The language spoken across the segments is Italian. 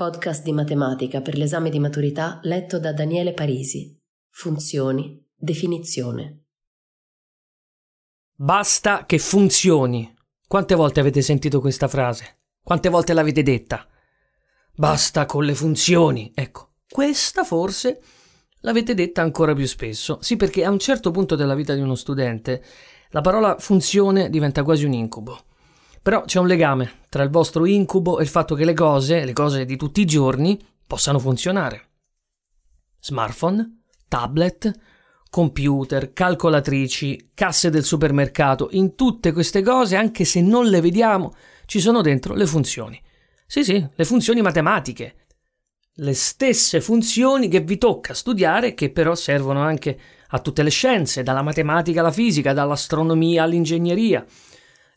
Podcast di matematica per l'esame di maturità letto da Daniele Parisi. Funzioni, definizione. Basta che funzioni. Quante volte avete sentito questa frase? Quante volte l'avete detta? Basta con le funzioni. Ecco, questa forse l'avete detta ancora più spesso. Sì, perché a un certo punto della vita di uno studente la parola funzione diventa quasi un incubo. Però c'è un legame tra il vostro incubo e il fatto che le cose, le cose di tutti i giorni, possano funzionare. Smartphone, tablet, computer, calcolatrici, casse del supermercato, in tutte queste cose, anche se non le vediamo, ci sono dentro le funzioni. Sì, sì, le funzioni matematiche. Le stesse funzioni che vi tocca studiare, che però servono anche a tutte le scienze, dalla matematica alla fisica, dall'astronomia all'ingegneria.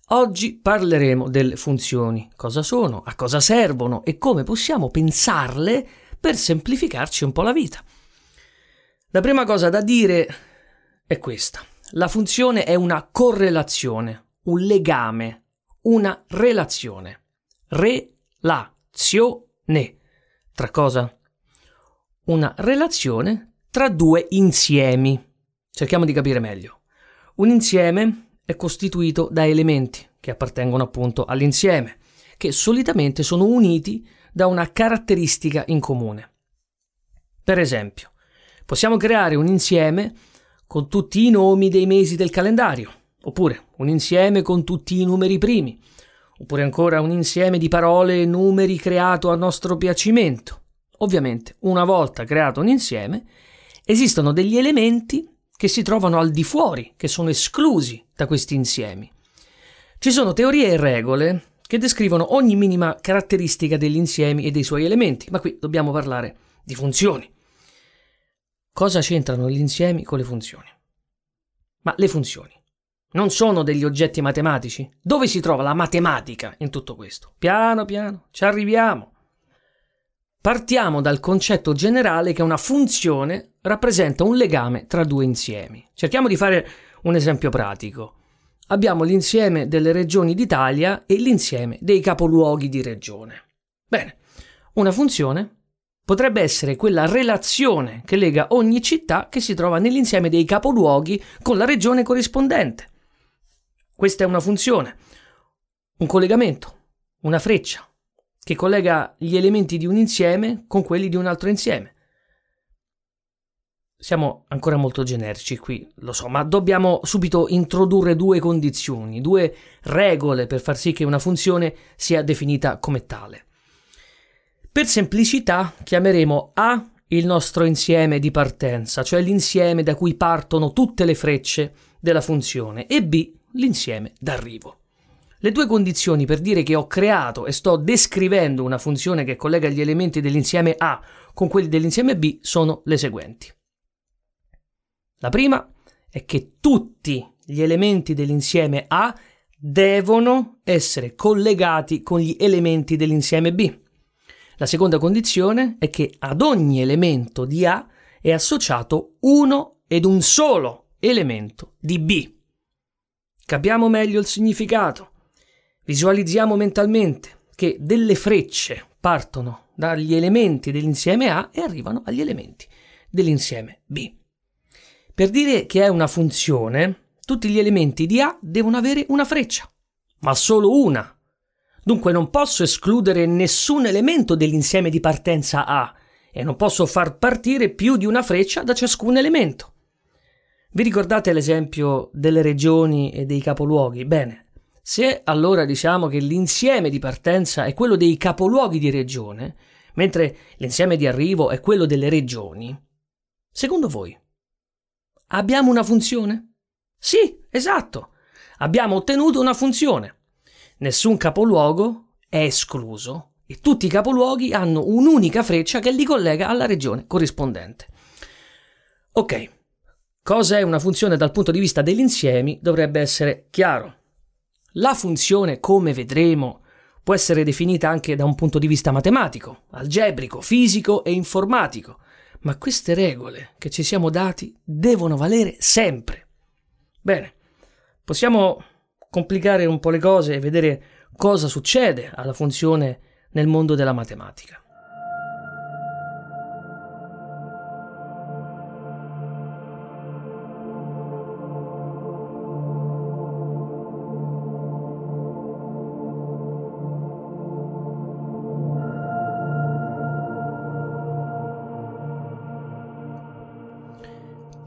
Oggi parleremo delle funzioni, cosa sono, a cosa servono e come possiamo pensarle per semplificarci un po' la vita. La prima cosa da dire è questa. La funzione è una correlazione, un legame, una relazione. Relazione. Tra cosa? Una relazione tra due insiemi. Cerchiamo di capire meglio. Un insieme è costituito da elementi che appartengono appunto all'insieme, che solitamente sono uniti da una caratteristica in comune. Per esempio, possiamo creare un insieme con tutti i nomi dei mesi del calendario, oppure un insieme con tutti i numeri primi, oppure ancora un insieme di parole e numeri creato a nostro piacimento. Ovviamente, una volta creato un insieme, esistono degli elementi che si trovano al di fuori, che sono esclusi da questi insiemi. Ci sono teorie e regole che descrivono ogni minima caratteristica degli insiemi e dei suoi elementi, ma qui dobbiamo parlare di funzioni. Cosa c'entrano gli insiemi con le funzioni? Ma le funzioni non sono degli oggetti matematici? Dove si trova la matematica in tutto questo? Piano piano, ci arriviamo. Partiamo dal concetto generale che una funzione rappresenta un legame tra due insiemi. Cerchiamo di fare un esempio pratico. Abbiamo l'insieme delle regioni d'Italia e l'insieme dei capoluoghi di regione. Bene, una funzione potrebbe essere quella relazione che lega ogni città che si trova nell'insieme dei capoluoghi con la regione corrispondente. Questa è una funzione, un collegamento, una freccia, che collega gli elementi di un insieme con quelli di un altro insieme. Siamo ancora molto generici qui, lo so, ma dobbiamo subito introdurre due condizioni, due regole per far sì che una funzione sia definita come tale. Per semplicità chiameremo A il nostro insieme di partenza, cioè l'insieme da cui partono tutte le frecce della funzione, e B l'insieme d'arrivo. Le due condizioni per dire che ho creato e sto descrivendo una funzione che collega gli elementi dell'insieme A con quelli dell'insieme B sono le seguenti. La prima è che tutti gli elementi dell'insieme A devono essere collegati con gli elementi dell'insieme B. La seconda condizione è che ad ogni elemento di A è associato uno ed un solo elemento di B. Capiamo meglio il significato. Visualizziamo mentalmente che delle frecce partono dagli elementi dell'insieme A e arrivano agli elementi dell'insieme B. Per dire che è una funzione, tutti gli elementi di A devono avere una freccia, ma solo una. Dunque non posso escludere nessun elemento dell'insieme di partenza A e non posso far partire più di una freccia da ciascun elemento. Vi ricordate l'esempio delle regioni e dei capoluoghi? Bene, se allora diciamo che l'insieme di partenza è quello dei capoluoghi di regione, mentre l'insieme di arrivo è quello delle regioni, secondo voi abbiamo una funzione? Sì, esatto, abbiamo ottenuto una funzione. nessun capoluogo è escluso e tutti i capoluoghi hanno un'unica freccia che li collega alla regione corrispondente. Ok, cosa è una funzione dal punto di vista degli insiemi dovrebbe essere chiaro. La funzione, come vedremo, può essere definita anche da un punto di vista matematico, algebrico, fisico e informatico, ma queste regole che ci siamo dati devono valere sempre. Bene, possiamo complicare un po' le cose e vedere cosa succede alla funzione nel mondo della matematica.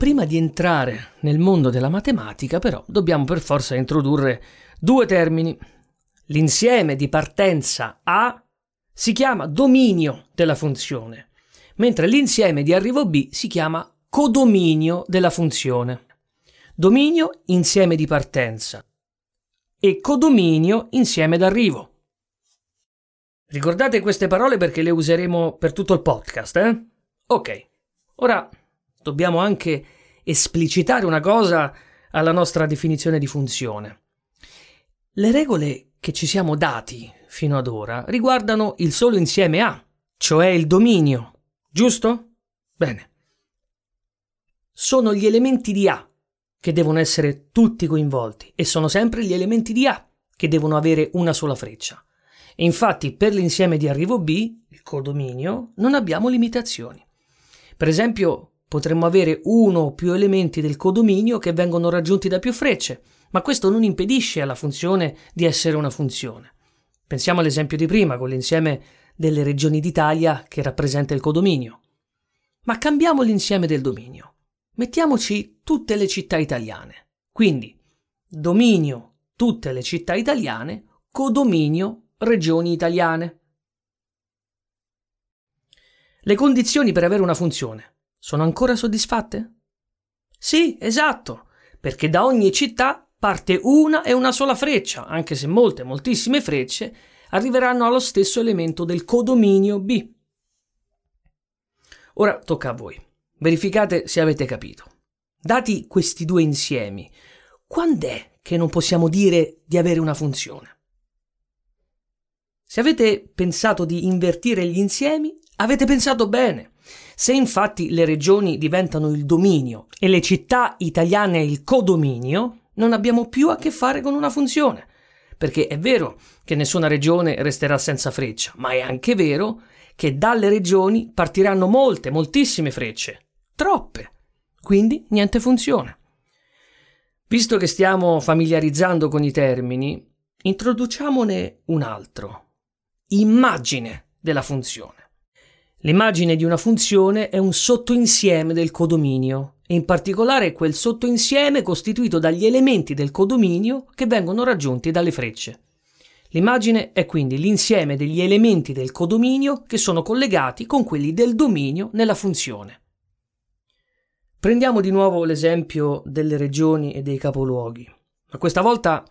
Prima di entrare nel mondo della matematica, però, dobbiamo per forza introdurre due termini. L'insieme di partenza A si chiama dominio della funzione, mentre l'insieme di arrivo B si chiama codominio della funzione. Dominio insieme di partenza e codominio insieme d'arrivo. Ricordate queste parole perché le useremo per tutto il podcast, eh? Ok, ora dobbiamo anche esplicitare una cosa alla nostra definizione di funzione. Le regole che ci siamo dati fino ad ora riguardano il solo insieme A, cioè il dominio, giusto? Bene. Sono gli elementi di A che devono essere tutti coinvolti e sono sempre gli elementi di A che devono avere una sola freccia. E infatti per l'insieme di arrivo B, il codominio, non abbiamo limitazioni. Per esempio, Potremmo avere uno o più elementi del codominio che vengono raggiunti da più frecce, ma questo non impedisce alla funzione di essere una funzione. Pensiamo all'esempio di prima con l'insieme delle regioni d'Italia che rappresenta il codominio. Ma cambiamo l'insieme del dominio. Mettiamoci tutte le città italiane. Quindi, dominio tutte le città italiane, codominio regioni italiane. Le condizioni per avere una funzione sono ancora soddisfatte? Sì, esatto, perché da ogni città parte una e una sola freccia, anche se molte, moltissime frecce arriveranno allo stesso elemento del codominio B. Ora tocca a voi. Verificate se avete capito. Dati questi due insiemi, quando è che non possiamo dire di avere una funzione? Se avete pensato di invertire gli insiemi, avete pensato bene. Se infatti le regioni diventano il dominio e le città italiane il codominio, non abbiamo più a che fare con una funzione. Perché è vero che nessuna regione resterà senza freccia, ma è anche vero che dalle regioni partiranno molte, moltissime frecce. Troppe. Quindi niente funzione. Visto che stiamo familiarizzando con i termini, introduciamone un altro. Immagine della funzione. L'immagine di una funzione è un sottoinsieme del codominio e in particolare quel sottoinsieme costituito dagli elementi del codominio che vengono raggiunti dalle frecce. L'immagine è quindi l'insieme degli elementi del codominio che sono collegati con quelli del dominio nella funzione. Prendiamo di nuovo l'esempio delle regioni e dei capoluoghi, ma questa volta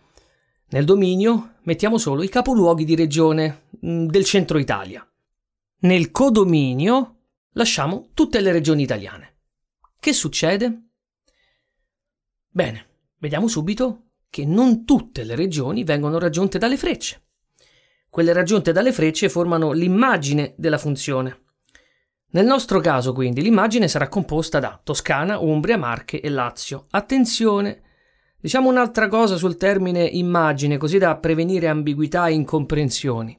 nel dominio mettiamo solo i capoluoghi di regione mm, del centro Italia. Nel codominio lasciamo tutte le regioni italiane. Che succede? Bene, vediamo subito che non tutte le regioni vengono raggiunte dalle frecce. Quelle raggiunte dalle frecce formano l'immagine della funzione. Nel nostro caso, quindi, l'immagine sarà composta da Toscana, Umbria, Marche e Lazio. Attenzione, diciamo un'altra cosa sul termine immagine, così da prevenire ambiguità e incomprensioni.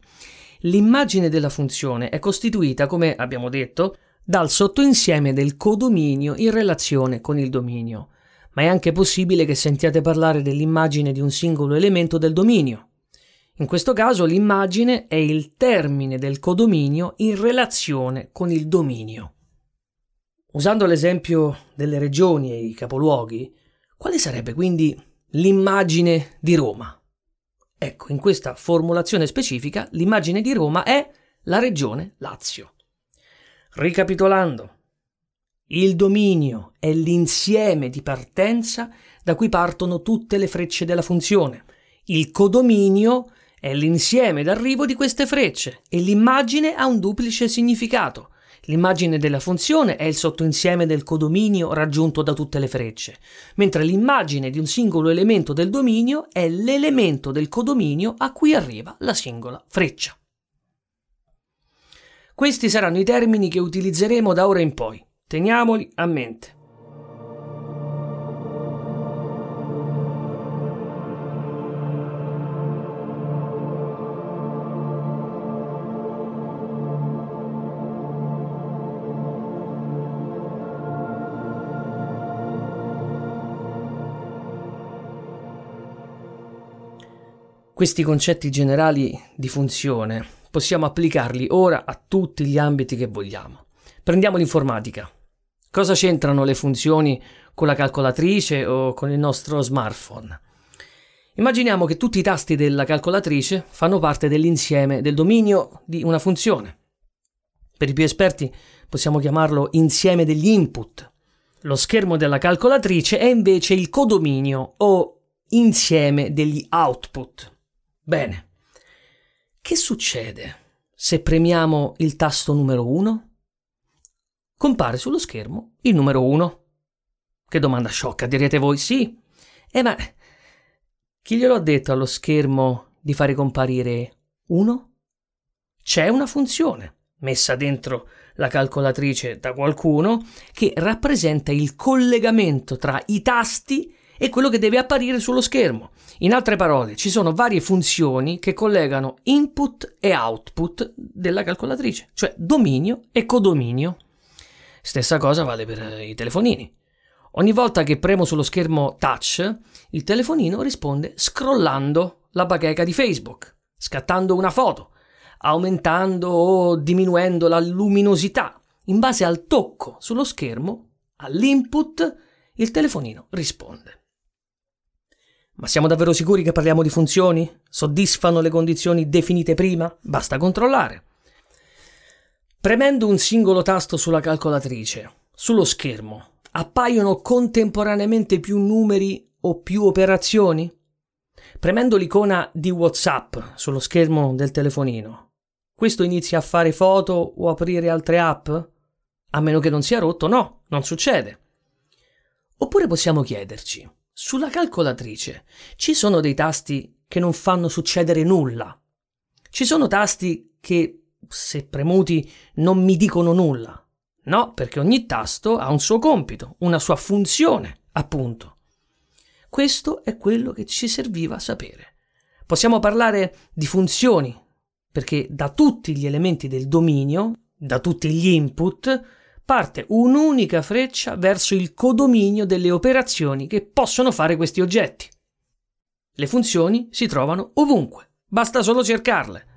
L'immagine della funzione è costituita, come abbiamo detto, dal sottoinsieme del codominio in relazione con il dominio, ma è anche possibile che sentiate parlare dell'immagine di un singolo elemento del dominio. In questo caso l'immagine è il termine del codominio in relazione con il dominio. Usando l'esempio delle regioni e i capoluoghi, quale sarebbe quindi l'immagine di Roma? Ecco, in questa formulazione specifica l'immagine di Roma è la regione Lazio. Ricapitolando, il dominio è l'insieme di partenza da cui partono tutte le frecce della funzione. Il codominio è l'insieme d'arrivo di queste frecce e l'immagine ha un duplice significato. L'immagine della funzione è il sottoinsieme del codominio raggiunto da tutte le frecce, mentre l'immagine di un singolo elemento del dominio è l'elemento del codominio a cui arriva la singola freccia. Questi saranno i termini che utilizzeremo da ora in poi. Teniamoli a mente. Questi concetti generali di funzione possiamo applicarli ora a tutti gli ambiti che vogliamo. Prendiamo l'informatica. Cosa c'entrano le funzioni con la calcolatrice o con il nostro smartphone? Immaginiamo che tutti i tasti della calcolatrice fanno parte dell'insieme del dominio di una funzione. Per i più esperti possiamo chiamarlo insieme degli input. Lo schermo della calcolatrice è invece il codominio o insieme degli output. Bene, che succede se premiamo il tasto numero 1? Compare sullo schermo il numero 1. Che domanda sciocca, direte voi? Sì. Eh ma chi glielo ha detto allo schermo di fare comparire 1? C'è una funzione messa dentro la calcolatrice da qualcuno che rappresenta il collegamento tra i tasti e quello che deve apparire sullo schermo. In altre parole, ci sono varie funzioni che collegano input e output della calcolatrice, cioè dominio e codominio. Stessa cosa vale per i telefonini. Ogni volta che premo sullo schermo touch, il telefonino risponde scrollando la bacheca di Facebook, scattando una foto, aumentando o diminuendo la luminosità. In base al tocco sullo schermo, all'input, il telefonino risponde. Ma siamo davvero sicuri che parliamo di funzioni? Soddisfano le condizioni definite prima? Basta controllare. Premendo un singolo tasto sulla calcolatrice, sullo schermo, appaiono contemporaneamente più numeri o più operazioni? Premendo l'icona di WhatsApp sullo schermo del telefonino, questo inizia a fare foto o aprire altre app? A meno che non sia rotto, no, non succede. Oppure possiamo chiederci, sulla calcolatrice ci sono dei tasti che non fanno succedere nulla. Ci sono tasti che, se premuti, non mi dicono nulla. No, perché ogni tasto ha un suo compito, una sua funzione, appunto. Questo è quello che ci serviva sapere. Possiamo parlare di funzioni, perché da tutti gli elementi del dominio, da tutti gli input, parte un'unica freccia verso il codominio delle operazioni che possono fare questi oggetti. Le funzioni si trovano ovunque, basta solo cercarle.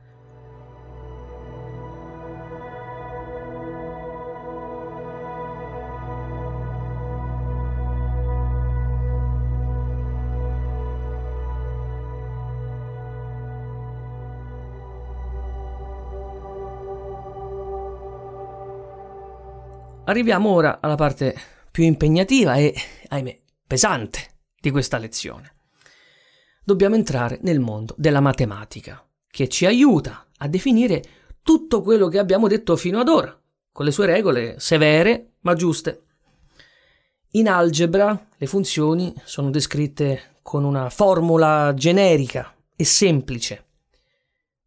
Arriviamo ora alla parte più impegnativa e, ahimè, pesante di questa lezione. Dobbiamo entrare nel mondo della matematica, che ci aiuta a definire tutto quello che abbiamo detto fino ad ora, con le sue regole severe ma giuste. In algebra le funzioni sono descritte con una formula generica e semplice.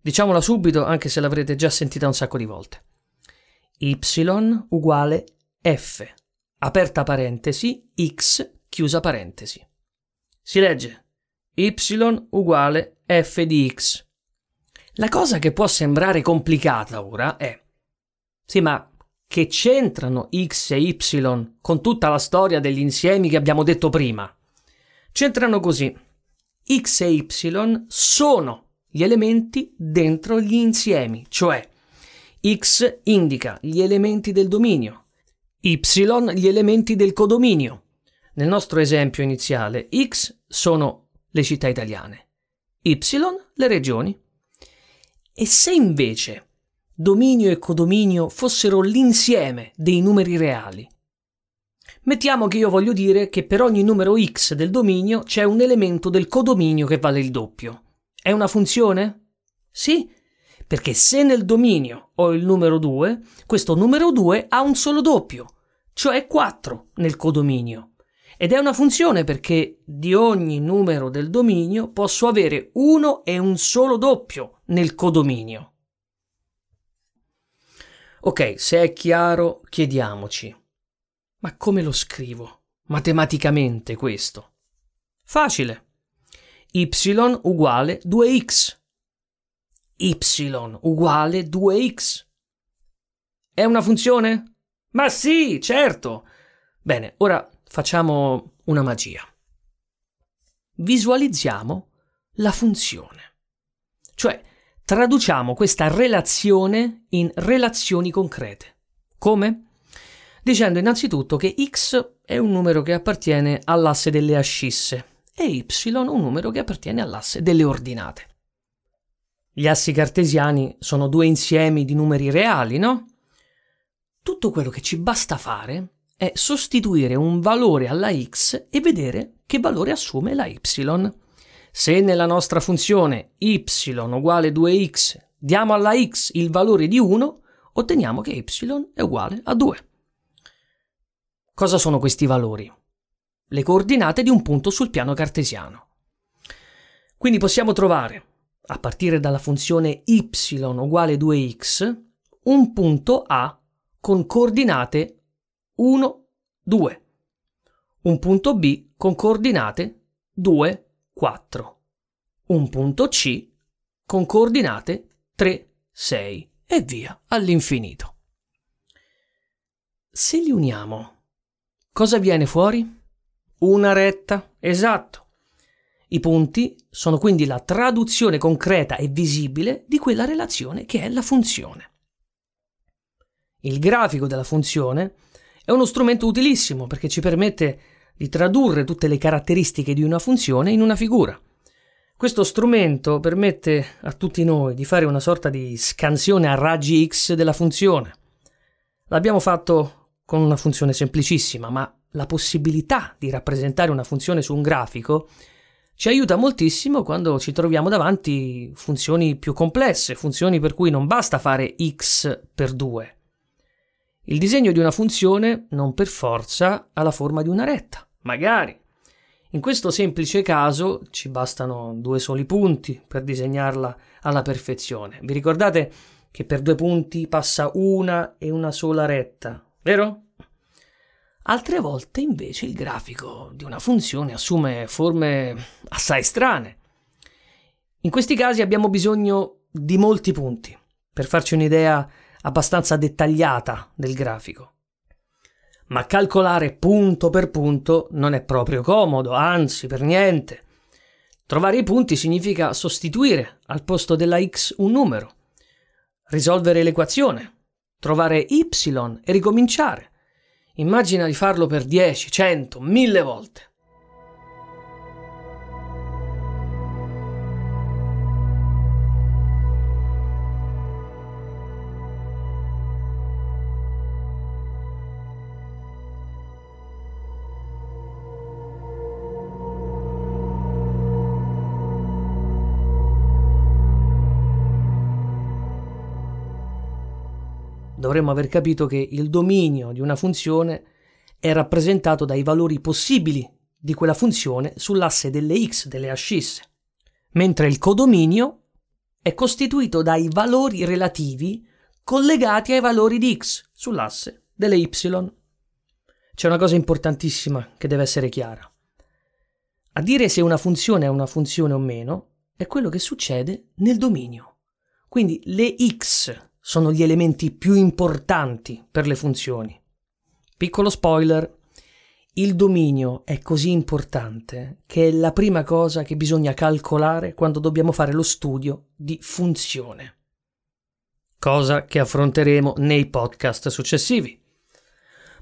Diciamola subito, anche se l'avrete già sentita un sacco di volte y uguale f, aperta parentesi, x, chiusa parentesi. Si legge y uguale f di x. La cosa che può sembrare complicata ora è, sì ma che c'entrano x e y con tutta la storia degli insiemi che abbiamo detto prima? C'entrano così. x e y sono gli elementi dentro gli insiemi, cioè X indica gli elementi del dominio, Y gli elementi del codominio. Nel nostro esempio iniziale, X sono le città italiane, Y le regioni. E se invece dominio e codominio fossero l'insieme dei numeri reali? Mettiamo che io voglio dire che per ogni numero x del dominio c'è un elemento del codominio che vale il doppio. È una funzione? Sì, perché se nel dominio ho il numero 2, questo numero 2 ha un solo doppio, cioè 4 nel codominio. Ed è una funzione perché di ogni numero del dominio posso avere uno e un solo doppio nel codominio. Ok, se è chiaro, chiediamoci. Ma come lo scrivo? Matematicamente questo? Facile. y uguale 2x. Y uguale 2x. È una funzione? Ma sì, certo. Bene, ora facciamo una magia. Visualizziamo la funzione. Cioè, traduciamo questa relazione in relazioni concrete. Come? Dicendo innanzitutto che x è un numero che appartiene all'asse delle ascisse e y un numero che appartiene all'asse delle ordinate. Gli assi cartesiani sono due insiemi di numeri reali, no? Tutto quello che ci basta fare è sostituire un valore alla x e vedere che valore assume la y. Se nella nostra funzione y uguale 2x diamo alla x il valore di 1, otteniamo che y è uguale a 2. Cosa sono questi valori? Le coordinate di un punto sul piano cartesiano. Quindi possiamo trovare, a partire dalla funzione y uguale 2x, un punto A con coordinate 1, 2. Un punto B con coordinate 2, 4. Un punto C con coordinate 3, 6 e via all'infinito. Se li uniamo, cosa viene fuori? Una retta, esatto. I punti sono quindi la traduzione concreta e visibile di quella relazione che è la funzione. Il grafico della funzione è uno strumento utilissimo perché ci permette di tradurre tutte le caratteristiche di una funzione in una figura. Questo strumento permette a tutti noi di fare una sorta di scansione a raggi X della funzione. L'abbiamo fatto con una funzione semplicissima, ma la possibilità di rappresentare una funzione su un grafico ci aiuta moltissimo quando ci troviamo davanti funzioni più complesse, funzioni per cui non basta fare x per 2, il disegno di una funzione non per forza ha la forma di una retta, magari. In questo semplice caso ci bastano due soli punti per disegnarla alla perfezione. Vi ricordate che per due punti passa una e una sola retta, vero? Altre volte invece il grafico di una funzione assume forme assai strane. In questi casi abbiamo bisogno di molti punti. Per farci un'idea, abbastanza dettagliata del grafico. Ma calcolare punto per punto non è proprio comodo, anzi per niente. Trovare i punti significa sostituire al posto della x un numero, risolvere l'equazione, trovare y e ricominciare. Immagina di farlo per 10, 100, 1000 volte. Dovremmo aver capito che il dominio di una funzione è rappresentato dai valori possibili di quella funzione sull'asse delle x delle ascisse, mentre il codominio è costituito dai valori relativi collegati ai valori di x sull'asse delle y. C'è una cosa importantissima che deve essere chiara. A dire se una funzione è una funzione o meno è quello che succede nel dominio. Quindi le x sono gli elementi più importanti per le funzioni. Piccolo spoiler, il dominio è così importante che è la prima cosa che bisogna calcolare quando dobbiamo fare lo studio di funzione. Cosa che affronteremo nei podcast successivi.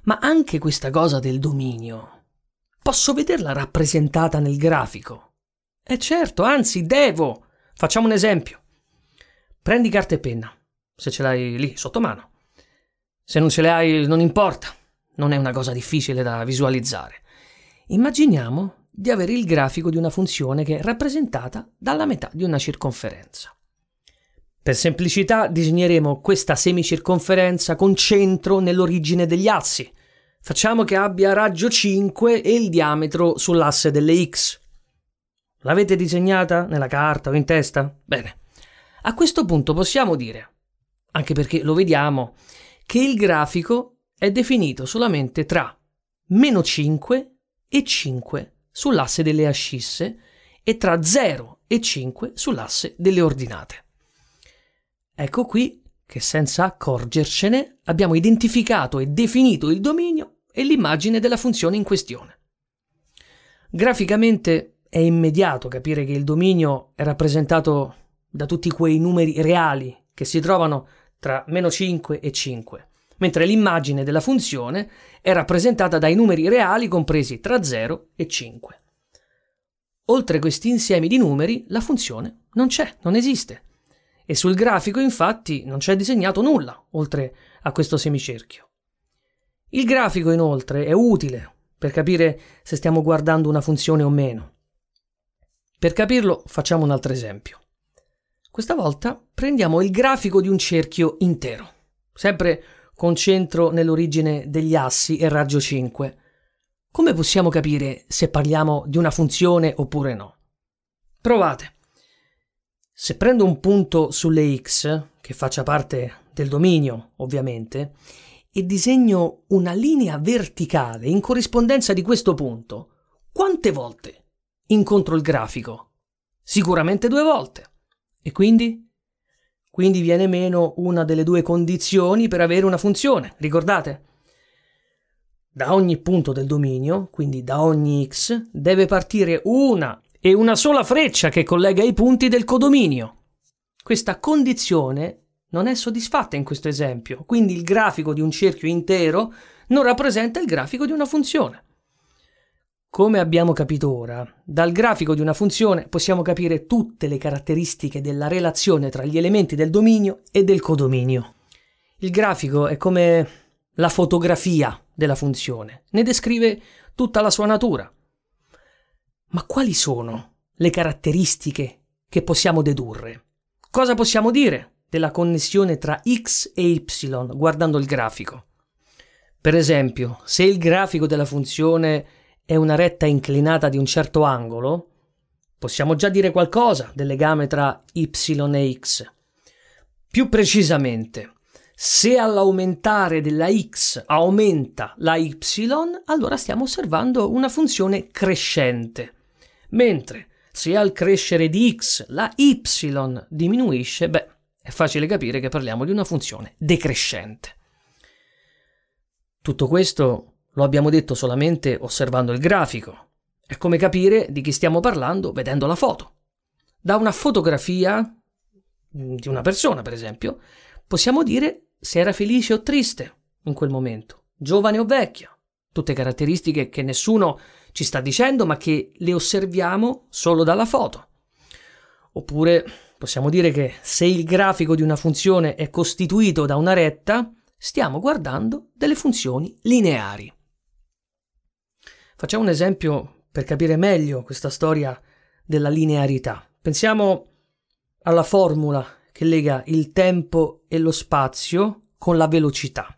Ma anche questa cosa del dominio posso vederla rappresentata nel grafico. E certo, anzi, devo. Facciamo un esempio. Prendi carta e penna se ce l'hai lì sotto mano. Se non ce le hai non importa, non è una cosa difficile da visualizzare. Immaginiamo di avere il grafico di una funzione che è rappresentata dalla metà di una circonferenza. Per semplicità disegneremo questa semicirconferenza con centro nell'origine degli assi. Facciamo che abbia raggio 5 e il diametro sull'asse delle x. L'avete disegnata nella carta o in testa? Bene. A questo punto possiamo dire, anche perché lo vediamo, che il grafico è definito solamente tra meno 5 e 5 sull'asse delle ascisse e tra 0 e 5 sull'asse delle ordinate. Ecco qui che senza accorgercene abbiamo identificato e definito il dominio e l'immagine della funzione in questione. Graficamente è immediato capire che il dominio è rappresentato da tutti quei numeri reali che si trovano tra meno 5 e 5, mentre l'immagine della funzione è rappresentata dai numeri reali compresi tra 0 e 5. Oltre questi insiemi di numeri, la funzione non c'è, non esiste e sul grafico infatti non c'è disegnato nulla oltre a questo semicerchio. Il grafico inoltre è utile per capire se stiamo guardando una funzione o meno. Per capirlo facciamo un altro esempio. Questa volta prendiamo il grafico di un cerchio intero, sempre con centro nell'origine degli assi e raggio 5. Come possiamo capire se parliamo di una funzione oppure no? Provate. Se prendo un punto sulle x, che faccia parte del dominio, ovviamente, e disegno una linea verticale in corrispondenza di questo punto, quante volte incontro il grafico? Sicuramente due volte. E quindi? Quindi viene meno una delle due condizioni per avere una funzione, ricordate? Da ogni punto del dominio, quindi da ogni x, deve partire una e una sola freccia che collega i punti del codominio. Questa condizione non è soddisfatta in questo esempio, quindi il grafico di un cerchio intero non rappresenta il grafico di una funzione. Come abbiamo capito ora, dal grafico di una funzione possiamo capire tutte le caratteristiche della relazione tra gli elementi del dominio e del codominio. Il grafico è come la fotografia della funzione, ne descrive tutta la sua natura. Ma quali sono le caratteristiche che possiamo dedurre? Cosa possiamo dire della connessione tra x e y guardando il grafico? Per esempio, se il grafico della funzione è una retta inclinata di un certo angolo, possiamo già dire qualcosa del legame tra y e x. Più precisamente, se all'aumentare della x aumenta la y, allora stiamo osservando una funzione crescente mentre se al crescere di x la y diminuisce, beh, è facile capire che parliamo di una funzione decrescente. Tutto questo lo abbiamo detto solamente osservando il grafico. È come capire di chi stiamo parlando vedendo la foto. Da una fotografia mm, di una persona, per esempio, possiamo dire se era felice o triste in quel momento, giovane o vecchia, tutte caratteristiche che nessuno ci sta dicendo, ma che le osserviamo solo dalla foto. Oppure possiamo dire che se il grafico di una funzione è costituito da una retta, stiamo guardando delle funzioni lineari. Facciamo un esempio per capire meglio questa storia della linearità. Pensiamo alla formula che lega il tempo e lo spazio con la velocità.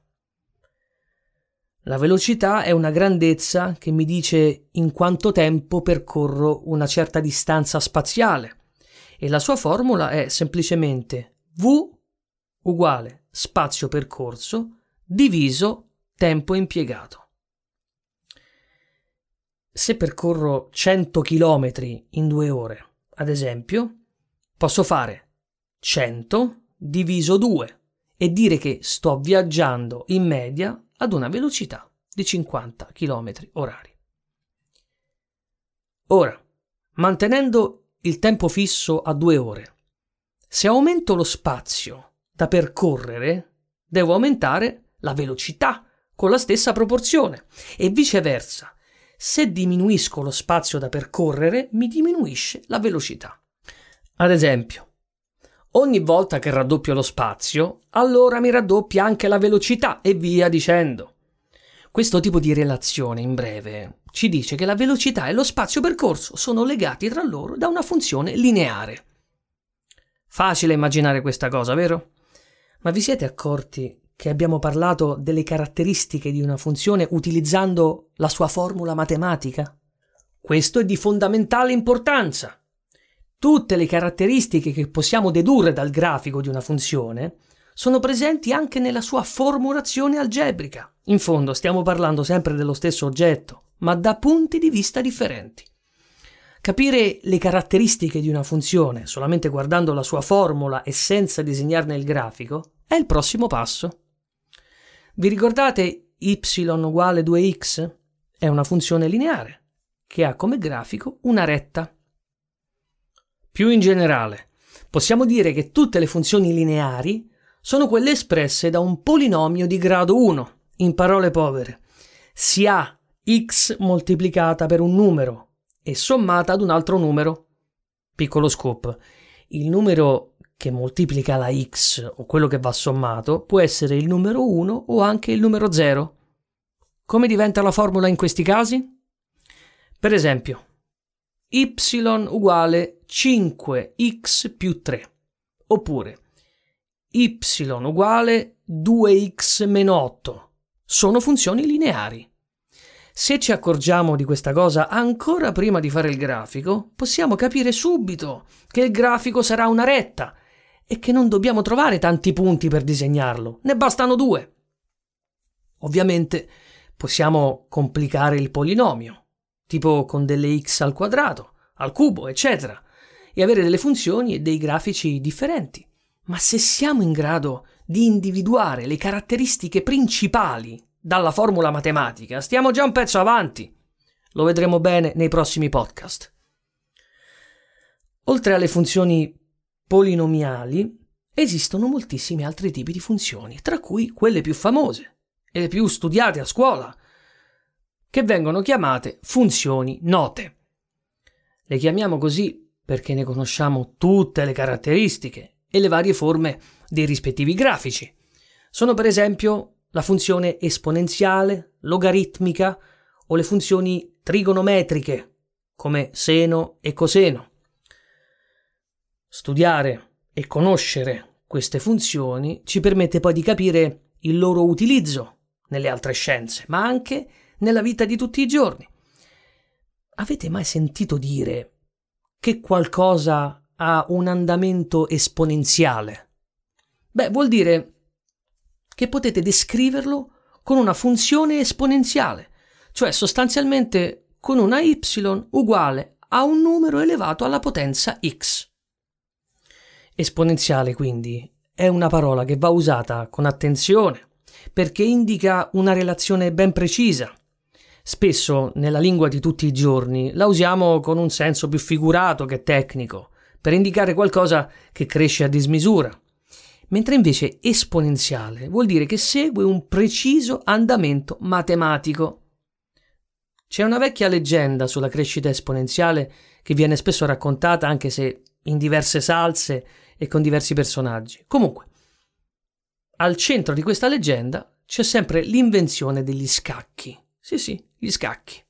La velocità è una grandezza che mi dice in quanto tempo percorro una certa distanza spaziale e la sua formula è semplicemente v uguale spazio percorso diviso tempo impiegato. Se percorro 100 km in due ore, ad esempio, posso fare 100 diviso 2 e dire che sto viaggiando in media ad una velocità di 50 km orari. Ora, mantenendo il tempo fisso a due ore, se aumento lo spazio da percorrere, devo aumentare la velocità con la stessa proporzione e viceversa. Se diminuisco lo spazio da percorrere, mi diminuisce la velocità. Ad esempio, Ogni volta che raddoppio lo spazio, allora mi raddoppia anche la velocità e via dicendo. Questo tipo di relazione, in breve, ci dice che la velocità e lo spazio percorso sono legati tra loro da una funzione lineare. Facile immaginare questa cosa, vero? Ma vi siete accorti che abbiamo parlato delle caratteristiche di una funzione utilizzando la sua formula matematica? Questo è di fondamentale importanza. Tutte le caratteristiche che possiamo dedurre dal grafico di una funzione sono presenti anche nella sua formulazione algebrica. In fondo stiamo parlando sempre dello stesso oggetto, ma da punti di vista differenti. Capire le caratteristiche di una funzione solamente guardando la sua formula e senza disegnarne il grafico è il prossimo passo. Vi ricordate y uguale 2x? È una funzione lineare che ha come grafico una retta. Più in generale, possiamo dire che tutte le funzioni lineari sono quelle espresse da un polinomio di grado 1. In parole povere, si ha x moltiplicata per un numero e sommata ad un altro numero. Piccolo scoop. Il numero che moltiplica la x o quello che va sommato può essere il numero 1 o anche il numero 0. Come diventa la formula in questi casi? Per esempio, y uguale 5x più 3 oppure y uguale 2x meno 8. Sono funzioni lineari. Se ci accorgiamo di questa cosa ancora prima di fare il grafico, possiamo capire subito che il grafico sarà una retta e che non dobbiamo trovare tanti punti per disegnarlo, ne bastano due. Ovviamente possiamo complicare il polinomio, tipo con delle x al quadrato, al cubo, eccetera, e avere delle funzioni e dei grafici differenti. Ma se siamo in grado di individuare le caratteristiche principali dalla formula matematica, stiamo già un pezzo avanti. Lo vedremo bene nei prossimi podcast. Oltre alle funzioni polinomiali, esistono moltissimi altri tipi di funzioni, tra cui quelle più famose e le più studiate a scuola, che vengono chiamate funzioni note. Le chiamiamo così perché ne conosciamo tutte le caratteristiche e le varie forme dei rispettivi grafici. Sono per esempio la funzione esponenziale, logaritmica o le funzioni trigonometriche come seno e coseno. Studiare e conoscere queste funzioni ci permette poi di capire il loro utilizzo nelle altre scienze, ma anche nella vita di tutti i giorni. Avete mai sentito dire che qualcosa ha un andamento esponenziale? Beh, vuol dire che potete descriverlo con una funzione esponenziale, cioè sostanzialmente con una y uguale a un numero elevato alla potenza x. Esponenziale quindi è una parola che va usata con attenzione perché indica una relazione ben precisa. Spesso nella lingua di tutti i giorni la usiamo con un senso più figurato che tecnico, per indicare qualcosa che cresce a dismisura mentre invece esponenziale vuol dire che segue un preciso andamento matematico. C'è una vecchia leggenda sulla crescita esponenziale che viene spesso raccontata anche se in diverse salse e con diversi personaggi. Comunque, al centro di questa leggenda c'è sempre l'invenzione degli scacchi. Sì, sì, gli scacchi.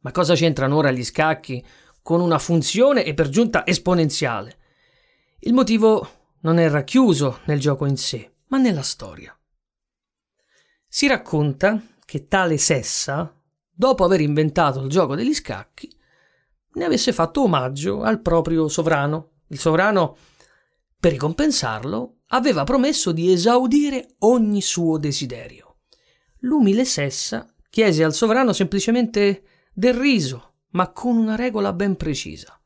Ma cosa c'entrano ora gli scacchi con una funzione e per giunta esponenziale? Il motivo non è racchiuso nel gioco in sé, ma nella storia. Si racconta che tale Sessa, dopo aver inventato il gioco degli scacchi, ne avesse fatto omaggio al proprio sovrano. Il sovrano, per ricompensarlo, aveva promesso di esaudire ogni suo desiderio. L'umile Sessa chiese al sovrano semplicemente del riso, ma con una regola ben precisa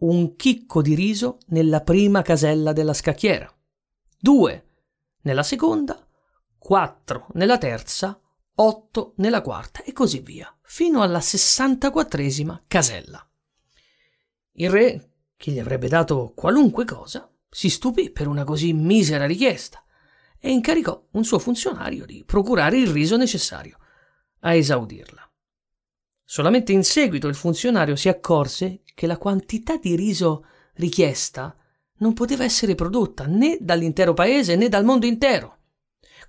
un chicco di riso nella prima casella della scacchiera, due nella seconda, quattro nella terza, otto nella quarta e così via, fino alla sessantaquattresima casella. Il re, che gli avrebbe dato qualunque cosa, si stupì per una così misera richiesta e incaricò un suo funzionario di procurare il riso necessario a esaudirla. Solamente in seguito il funzionario si accorse che la quantità di riso richiesta non poteva essere prodotta né dall'intero paese né dal mondo intero.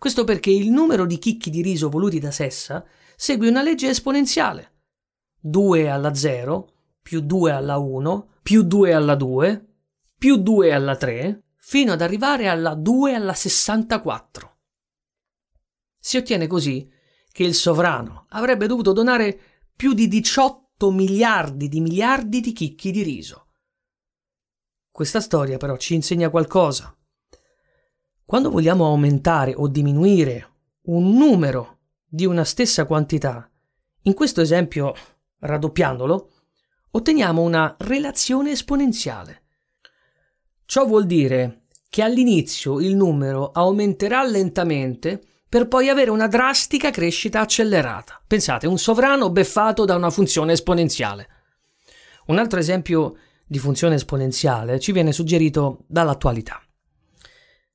Questo perché il numero di chicchi di riso voluti da Sessa segue una legge esponenziale. 2 alla 0 più 2 alla 1 più 2 alla 2 più 2 alla 3 fino ad arrivare alla 2 alla 64. Si ottiene così che il sovrano avrebbe dovuto donare più di 18 miliardi di miliardi di chicchi di riso. Questa storia però ci insegna qualcosa. Quando vogliamo aumentare o diminuire un numero di una stessa quantità, in questo esempio raddoppiandolo, otteniamo una relazione esponenziale. Ciò vuol dire che all'inizio il numero aumenterà lentamente per poi avere una drastica crescita accelerata. Pensate, un sovrano beffato da una funzione esponenziale. Un altro esempio di funzione esponenziale ci viene suggerito dall'attualità.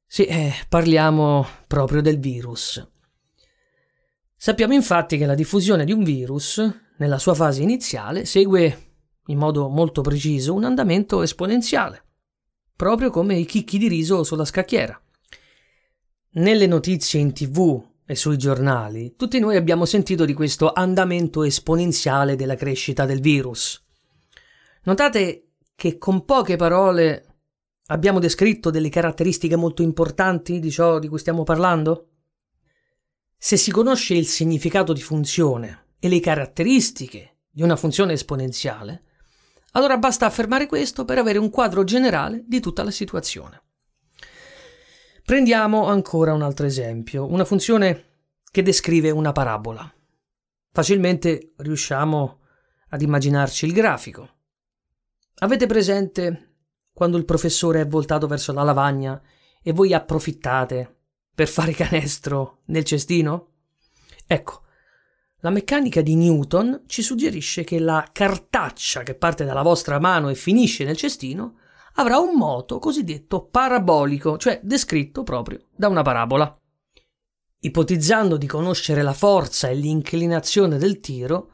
Sì, eh, parliamo proprio del virus. Sappiamo infatti che la diffusione di un virus, nella sua fase iniziale, segue in modo molto preciso un andamento esponenziale, proprio come i chicchi di riso sulla scacchiera. Nelle notizie in tv e sui giornali, tutti noi abbiamo sentito di questo andamento esponenziale della crescita del virus. Notate che con poche parole abbiamo descritto delle caratteristiche molto importanti di ciò di cui stiamo parlando? Se si conosce il significato di funzione e le caratteristiche di una funzione esponenziale, allora basta affermare questo per avere un quadro generale di tutta la situazione. Prendiamo ancora un altro esempio, una funzione che descrive una parabola. Facilmente riusciamo ad immaginarci il grafico. Avete presente quando il professore è voltato verso la lavagna e voi approfittate per fare canestro nel cestino? Ecco, la meccanica di Newton ci suggerisce che la cartaccia che parte dalla vostra mano e finisce nel cestino avrà un moto cosiddetto parabolico, cioè descritto proprio da una parabola. Ipotizzando di conoscere la forza e l'inclinazione del tiro,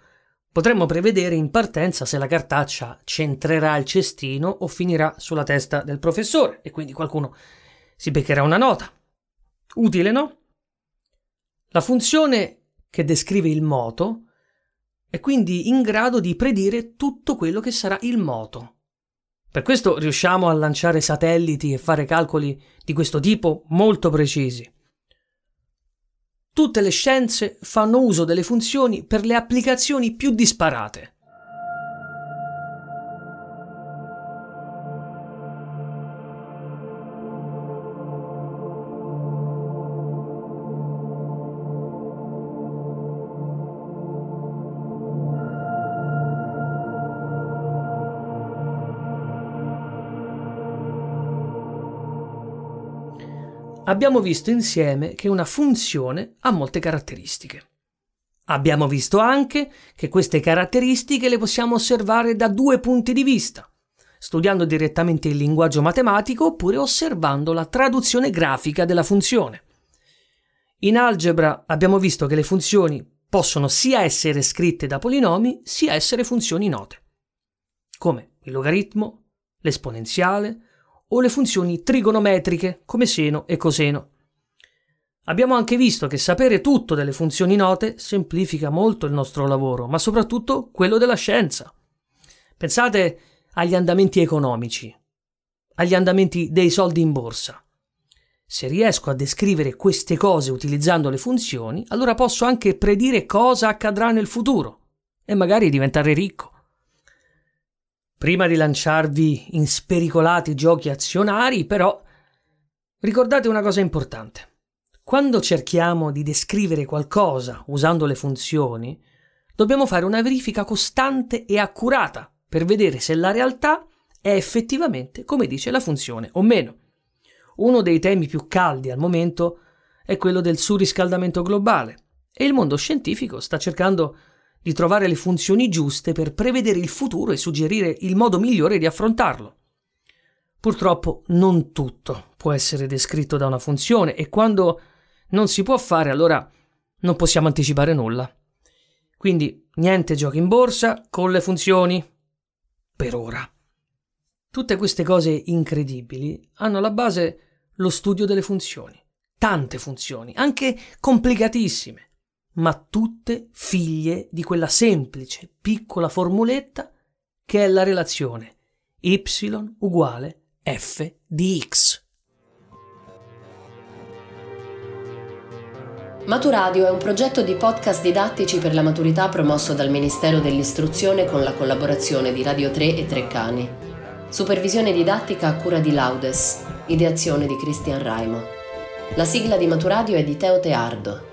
potremmo prevedere in partenza se la cartaccia centrerà il cestino o finirà sulla testa del professore e quindi qualcuno si beccherà una nota. Utile, no? La funzione che descrive il moto, è quindi in grado di predire tutto quello che sarà il moto. Per questo riusciamo a lanciare satelliti e fare calcoli di questo tipo molto precisi. Tutte le scienze fanno uso delle funzioni per le applicazioni più disparate. Abbiamo visto insieme che una funzione ha molte caratteristiche. Abbiamo visto anche che queste caratteristiche le possiamo osservare da due punti di vista, studiando direttamente il linguaggio matematico oppure osservando la traduzione grafica della funzione. In algebra abbiamo visto che le funzioni possono sia essere scritte da polinomi sia essere funzioni note, come il logaritmo, l'esponenziale, o le funzioni trigonometriche come seno e coseno. Abbiamo anche visto che sapere tutto delle funzioni note semplifica molto il nostro lavoro, ma soprattutto quello della scienza. Pensate agli andamenti economici, agli andamenti dei soldi in borsa. Se riesco a descrivere queste cose utilizzando le funzioni, allora posso anche predire cosa accadrà nel futuro e magari diventare ricco. Prima di lanciarvi in spericolati giochi azionari, però, ricordate una cosa importante. Quando cerchiamo di descrivere qualcosa usando le funzioni, dobbiamo fare una verifica costante e accurata per vedere se la realtà è effettivamente come dice la funzione o meno. Uno dei temi più caldi al momento è quello del surriscaldamento globale e il mondo scientifico sta cercando di trovare le funzioni giuste per prevedere il futuro e suggerire il modo migliore di affrontarlo. Purtroppo non tutto può essere descritto da una funzione e quando non si può fare allora non possiamo anticipare nulla. Quindi niente giochi in borsa con le funzioni. Per ora. Tutte queste cose incredibili hanno alla base lo studio delle funzioni. Tante funzioni, anche complicatissime ma tutte figlie di quella semplice, piccola formuletta che è la relazione y uguale f di x. Maturadio è un progetto di podcast didattici per la maturità promosso dal Ministero dell'Istruzione con la collaborazione di Radio 3 e Treccani. Supervisione didattica a cura di Laudes, ideazione di Cristian Raimo. La sigla di Maturadio è di Teo Teardo.